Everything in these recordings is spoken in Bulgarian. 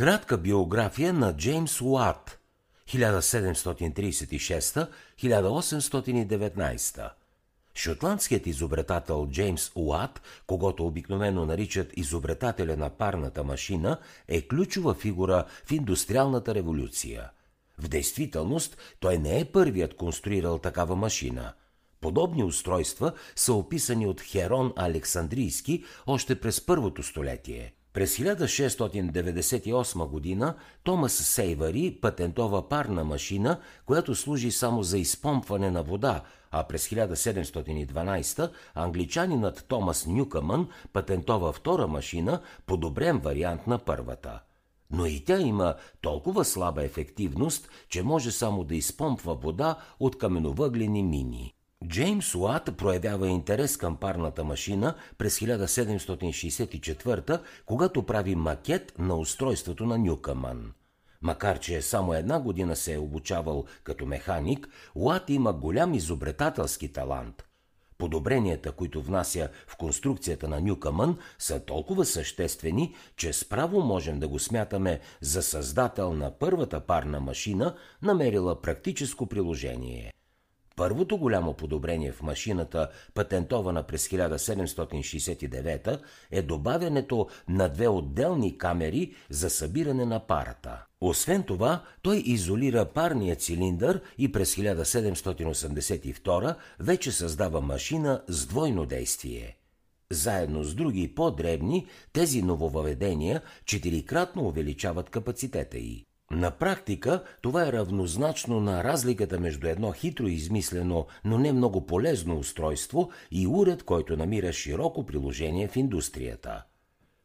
Кратка биография на Джеймс Уат 1736-1819 Шотландският изобретател Джеймс Уат, когато обикновено наричат изобретателя на парната машина, е ключова фигура в индустриалната революция. В действителност той не е първият конструирал такава машина. Подобни устройства са описани от Херон Александрийски още през първото столетие – през 1698 година Томас Сейвари патентова парна машина, която служи само за изпомпване на вода, а през 1712 англичанинът Томас Нюкъмън патентова втора машина, подобрен вариант на първата. Но и тя има толкова слаба ефективност, че може само да изпомпва вода от каменовъглени мини. Джеймс Уат проявява интерес към парната машина през 1764, когато прави макет на устройството на Нюкаман. Макар, че само една година се е обучавал като механик, Уат има голям изобретателски талант. Подобренията, които внася в конструкцията на Нюкамън, са толкова съществени, че справо можем да го смятаме за създател на първата парна машина, намерила практическо приложение – Първото голямо подобрение в машината, патентована през 1769, е добавянето на две отделни камери за събиране на парата. Освен това, той изолира парния цилиндър и през 1782 вече създава машина с двойно действие. Заедно с други по-дребни, тези нововъведения четирикратно увеличават капацитета й. На практика това е равнозначно на разликата между едно хитро измислено, но не много полезно устройство и уред, който намира широко приложение в индустрията.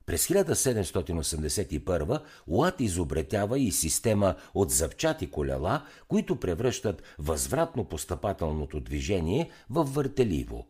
През 1781 Уат изобретява и система от завчати колела, които превръщат възвратно постъпателното движение в въртеливо.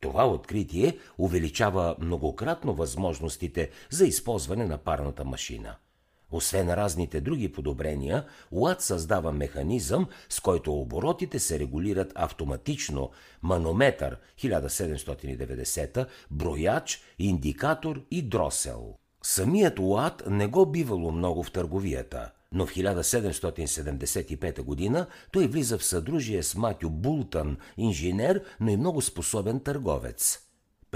Това откритие увеличава многократно възможностите за използване на парната машина – освен разните други подобрения, Уат създава механизъм, с който оборотите се регулират автоматично, манометър 1790, брояч, индикатор и дросел. Самият Уат не го бивало много в търговията, но в 1775 г. той влиза в съдружие с Матю Бултън, инженер, но и много способен търговец –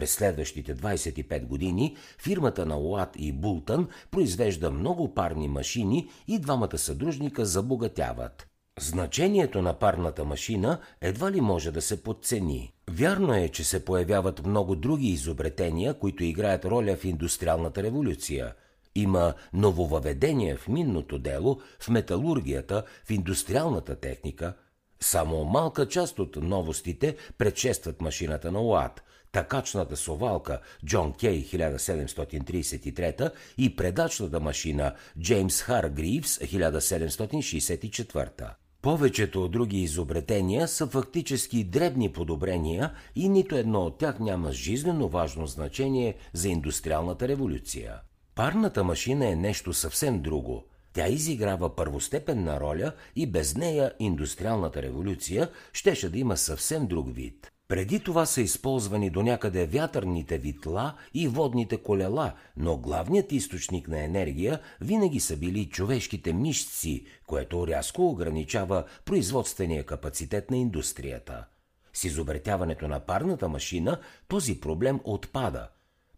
през следващите 25 години фирмата на Уат и Бултън произвежда много парни машини и двамата съдружника забогатяват. Значението на парната машина едва ли може да се подцени. Вярно е, че се появяват много други изобретения, които играят роля в индустриалната революция. Има нововъведения в минното дело, в металургията, в индустриалната техника. Само малка част от новостите предшестват машината на Уат – такачната совалка Джон Кей 1733 и предачната машина Джеймс Харгривс 1764. Повечето от други изобретения са фактически дребни подобрения и нито едно от тях няма жизнено важно значение за индустриалната революция. Парната машина е нещо съвсем друго. Тя изиграва първостепенна роля и без нея индустриалната революция щеше да има съвсем друг вид. Преди това са използвани до някъде вятърните витла и водните колела, но главният източник на енергия винаги са били човешките мишци, което рязко ограничава производствения капацитет на индустрията. С изобретяването на парната машина този проблем отпада.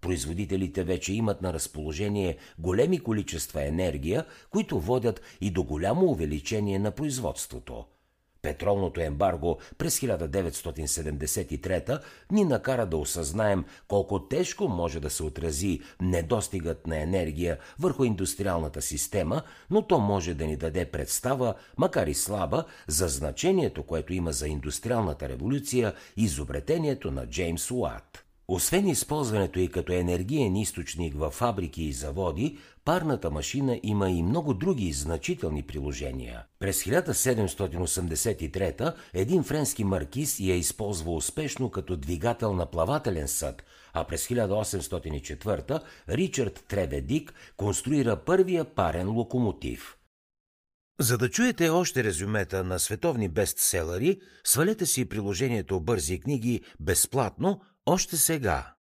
Производителите вече имат на разположение големи количества енергия, които водят и до голямо увеличение на производството – Петролното ембарго през 1973 ни накара да осъзнаем колко тежко може да се отрази недостигът на енергия върху индустриалната система, но то може да ни даде представа, макар и слаба, за значението, което има за индустриалната революция изобретението на Джеймс Уат. Освен използването и като енергиен източник във фабрики и заводи, парната машина има и много други значителни приложения. През 1783 един френски маркиз я използва успешно като двигател на плавателен съд, а през 1804 Ричард Треведик конструира първия парен локомотив. За да чуете още резюмета на световни бестселери, свалете си приложението Бързи книги безплатно – още сега